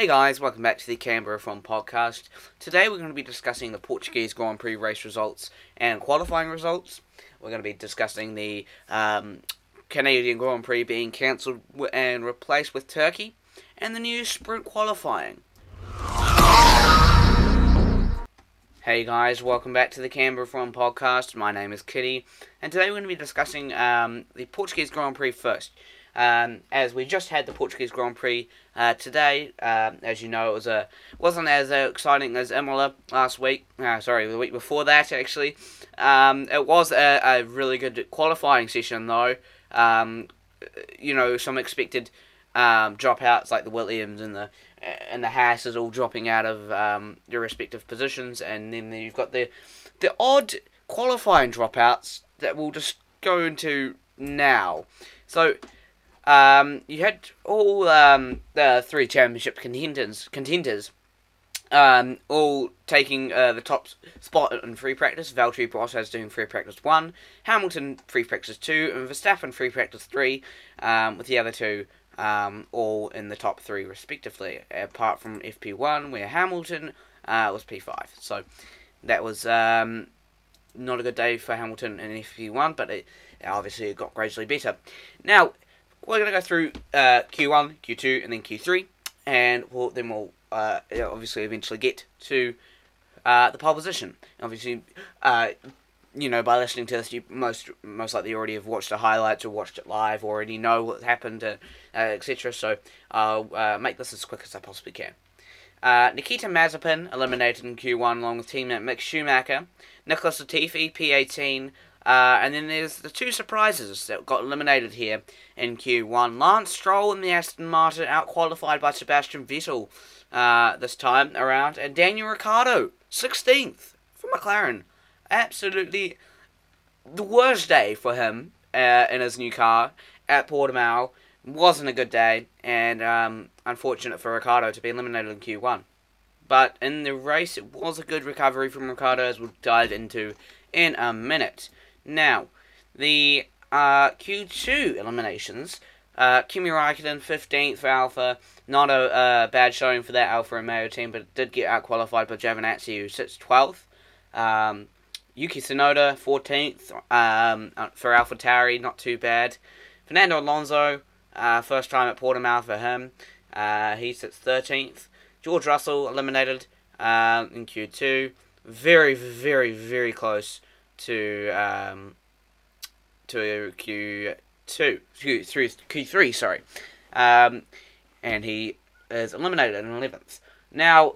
Hey guys, welcome back to the Canberra F1 podcast. Today we're going to be discussing the Portuguese Grand Prix race results and qualifying results. We're going to be discussing the um, Canadian Grand Prix being cancelled and replaced with Turkey, and the new sprint qualifying. Hey guys, welcome back to the Canberra F1 podcast. My name is Kitty, and today we're going to be discussing um, the Portuguese Grand Prix first. Um, as we just had the Portuguese Grand Prix uh, today, um, as you know, it was a wasn't as uh, exciting as Imola last week. Uh, sorry, the week before that actually. Um, it was a, a, really good qualifying session though. Um, you know, some expected um, dropouts like the Williams and the and the Haas all dropping out of um, their respective positions, and then you've got the the odd qualifying dropouts that we'll just go into now. So um, you had all um, the three championship contenders contenders um, all taking uh, the top spot in free practice. Valtteri Bottas doing free practice one, Hamilton free practice two, and Verstappen free practice three, um, with the other two um, all in the top three respectively. Apart from FP1, where Hamilton uh, was P5. So that was um, not a good day for Hamilton in FP1, but it, obviously it got gradually better. Now we're going to go through uh, Q1, Q2, and then Q3, and we'll, then we'll uh, obviously eventually get to uh, the pole position. Obviously, uh, you know, by listening to this, you most most likely already have watched the highlights or watched it live, or already know what happened, uh, etc. So I'll uh, make this as quick as I possibly can. Uh, Nikita Mazepin eliminated in Q1 along with teammate Mick Schumacher. Nicholas Latifi, P18, uh, and then there's the two surprises that got eliminated here in Q1. Lance Stroll and the Aston Martin out qualified by Sebastian Vettel uh, this time around, and Daniel Ricciardo, 16th for McLaren. Absolutely the worst day for him uh, in his new car at Portimao. Wasn't a good day, and um, unfortunate for Ricciardo to be eliminated in Q1. But in the race, it was a good recovery from Ricciardo, as we'll dive into in a minute. Now, the uh, Q2 eliminations. Uh, Kimi Raikkonen, 15th for Alfa. Not a uh, bad showing for that Alfa Romeo team, but did get out qualified by Giovinazzi, who sits 12th. Um, Yuki Tsunoda, 14th um, uh, for Alpha Tauri, not too bad. Fernando Alonso, uh, first time at Portimao for him. Uh, he sits 13th. George Russell eliminated uh, in Q2. Very, very, very close to um, to Q two, Q three, Q three. Sorry, um, and he is eliminated in eleventh. Now,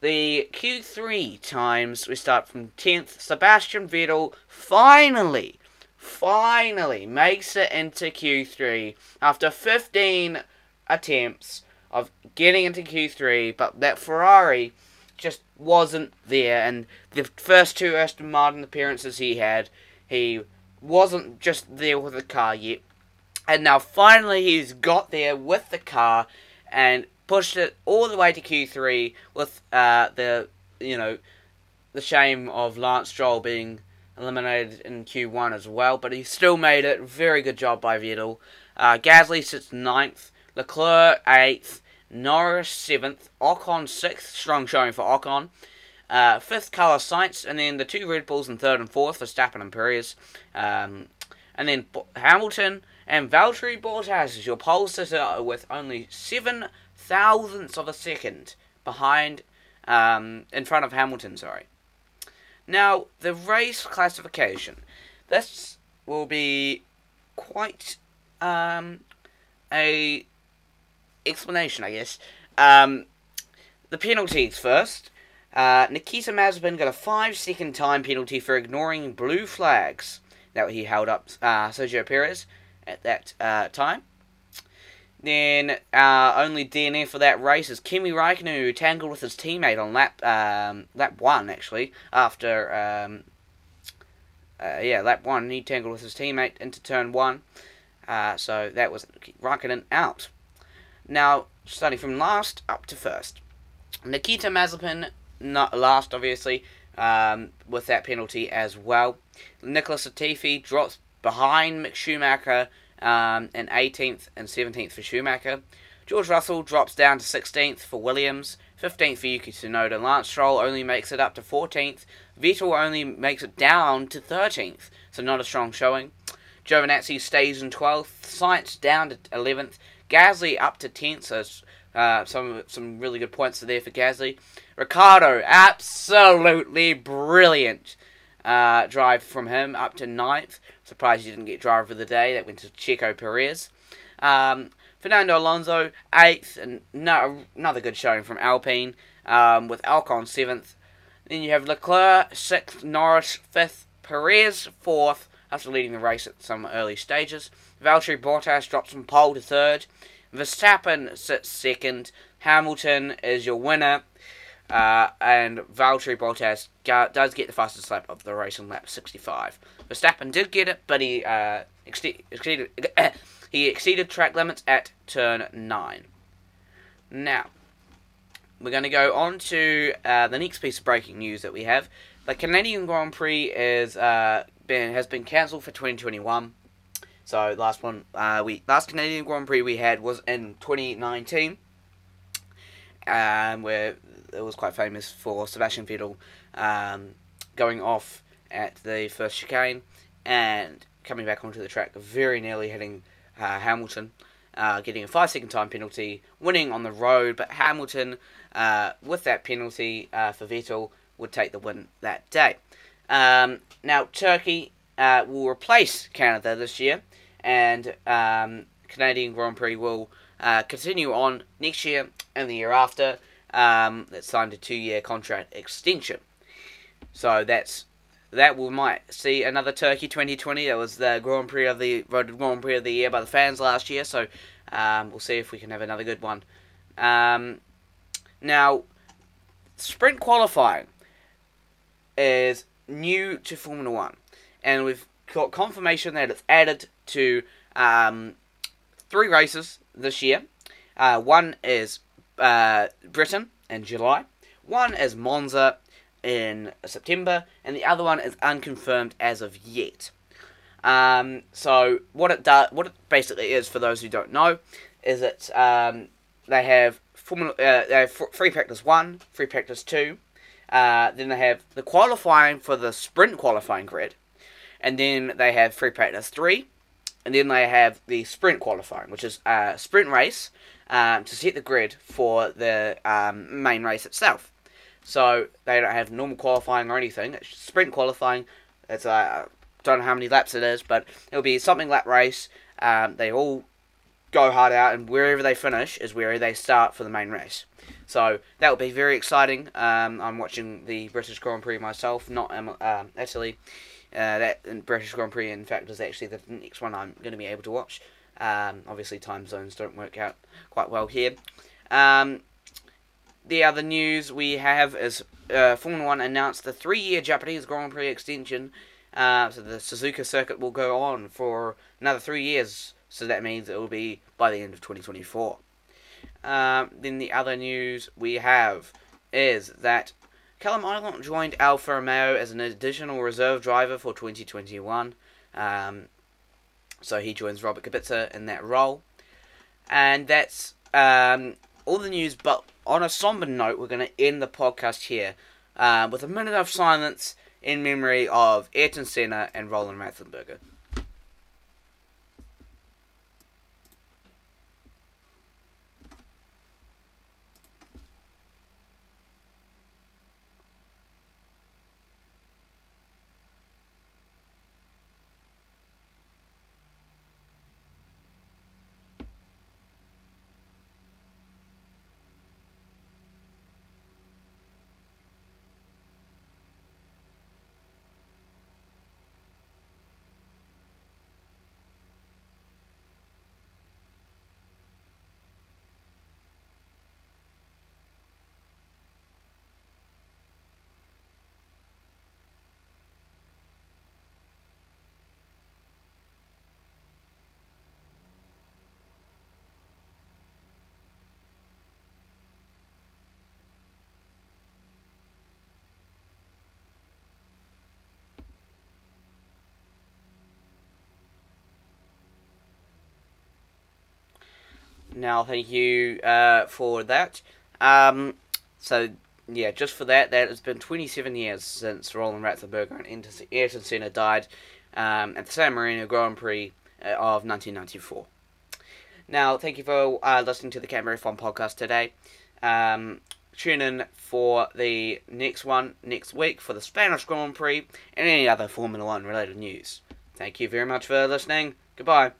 the Q three times we start from tenth. Sebastian Vettel finally, finally makes it into Q three after fifteen attempts of getting into Q three, but that Ferrari just wasn't there. And the first two Aston Martin appearances he had, he wasn't just there with the car yet. And now finally he's got there with the car and pushed it all the way to Q3 with uh, the, you know, the shame of Lance Stroll being eliminated in Q1 as well. But he still made it. Very good job by Vettel. Uh, Gasly sits ninth. Leclerc 8th. Norris 7th, Ocon 6th, strong showing for Ocon. Uh, fifth, Carlos Sainz, and then the two Red Bulls in third and fourth for Stappen and Perez. Um, and then Hamilton and Valtteri Bottas is your pole sitter with only seven thousandths of a second behind, um, in front of Hamilton, sorry. Now, the race classification. This will be quite um, a explanation, I guess. Um, the penalties first. Uh, Nikita Mazepin got a five second time penalty for ignoring blue flags that he held up uh, Sergio Perez at that uh, time. Then uh, only DNF for that race is Kimi Raikkonen who tangled with his teammate on lap um, lap one actually after um, uh, yeah lap one he tangled with his teammate into turn one. Uh, so that was Raikkonen out. Now, starting from last up to first. Nikita Mazepin, not last, obviously, um, with that penalty as well. Nicholas Latifi drops behind Mick Schumacher um, in 18th and 17th for Schumacher. George Russell drops down to 16th for Williams, 15th for Yuki Tsunoda. Lance Stroll only makes it up to 14th. Vettel only makes it down to 13th, so not a strong showing. Giovinazzi stays in 12th. Sainz down to 11th. Gasly up to 10th, so uh, some some really good points there for Gasly. Ricciardo, absolutely brilliant uh, drive from him up to 9th. Surprised he didn't get driver of the day. That went to Checo Perez. Um, Fernando Alonso, 8th, and no, another good showing from Alpine, um, with Ocon 7th. Then you have Leclerc, 6th, Norris, 5th, Perez, 4th, after leading the race at some early stages. Valtteri Bottas drops from pole to 3rd. Verstappen sits 2nd. Hamilton is your winner. Uh, and Valtteri Bottas does get the fastest lap of the race on lap 65. Verstappen did get it, but he uh, exceeded he exceeded track limits at turn 9. Now, we're going to go on to uh, the next piece of breaking news that we have. The Canadian Grand Prix is uh, been has been cancelled for 2021. So last one uh, we last Canadian Grand Prix we had was in 2019, um, where it was quite famous for Sebastian Vettel um, going off at the first chicane and coming back onto the track, very nearly hitting uh, Hamilton, uh, getting a five second time penalty, winning on the road. But Hamilton, uh, with that penalty uh, for Vettel, would take the win that day. Um, now, Turkey uh, will replace Canada this year, and um, Canadian Grand Prix will uh, continue on next year and the year after um, that signed a two-year contract extension. So that's that we might see another Turkey 2020. That was the Grand Prix of the voted Grand Prix of the year by the fans last year. So um, we'll see if we can have another good one. Um, now, sprint qualifying is new to Formula One, and we've got confirmation that it's added to um, three races this year. Uh, one is uh, Britain in July. One is Monza in September, and the other one is unconfirmed as of yet. Um, so what it does, what it basically is, for those who don't know, is that um, they have formula, uh, they have free practice one, free practice two, uh, then they have the qualifying for the sprint qualifying grid, and then they have free practice three, and then they have the sprint qualifying, which is a sprint race um, to set the grid for the um, main race itself. So they don't have normal qualifying or anything. It's sprint qualifying. It's uh, don't know how many laps it is, but it'll be something lap race. Um, they all go hard out, and wherever they finish is where they start for the main race. So that will be very exciting. Um, I'm watching the British Grand Prix myself, not um, uh, Italy. Uh, that British Grand Prix, in fact, is actually the next one I'm going to be able to watch. Um, obviously, time zones don't work out quite well here. Um, the other news we have is uh, Formula One announced the three-year Japanese Grand Prix extension. Uh, so the Suzuka circuit will go on for another three years. So that means it will be by the end of 2024. Um, then the other news we have is that Callum Ilott joined Alfa Romeo as an additional reserve driver for 2021. Um, so he joins Robert Kubica in that role. And that's um, all the news, but on a somber note, we're going to end the podcast here uh, with a minute of silence in memory of Ayrton Senna and Roland Ratzenberger. Now, thank you uh, for that. Um, so, yeah, just for that, that has been 27 years since Roland Ratzenberger and Ayrton Senna died um, at the San Marino Grand Prix uh, of 1994. Now, thank you for uh, listening to the Canberra F1 podcast today. Um, tune in for the next one next week for the Spanish Grand Prix and any other Formula One related news. Thank you very much for listening. Goodbye.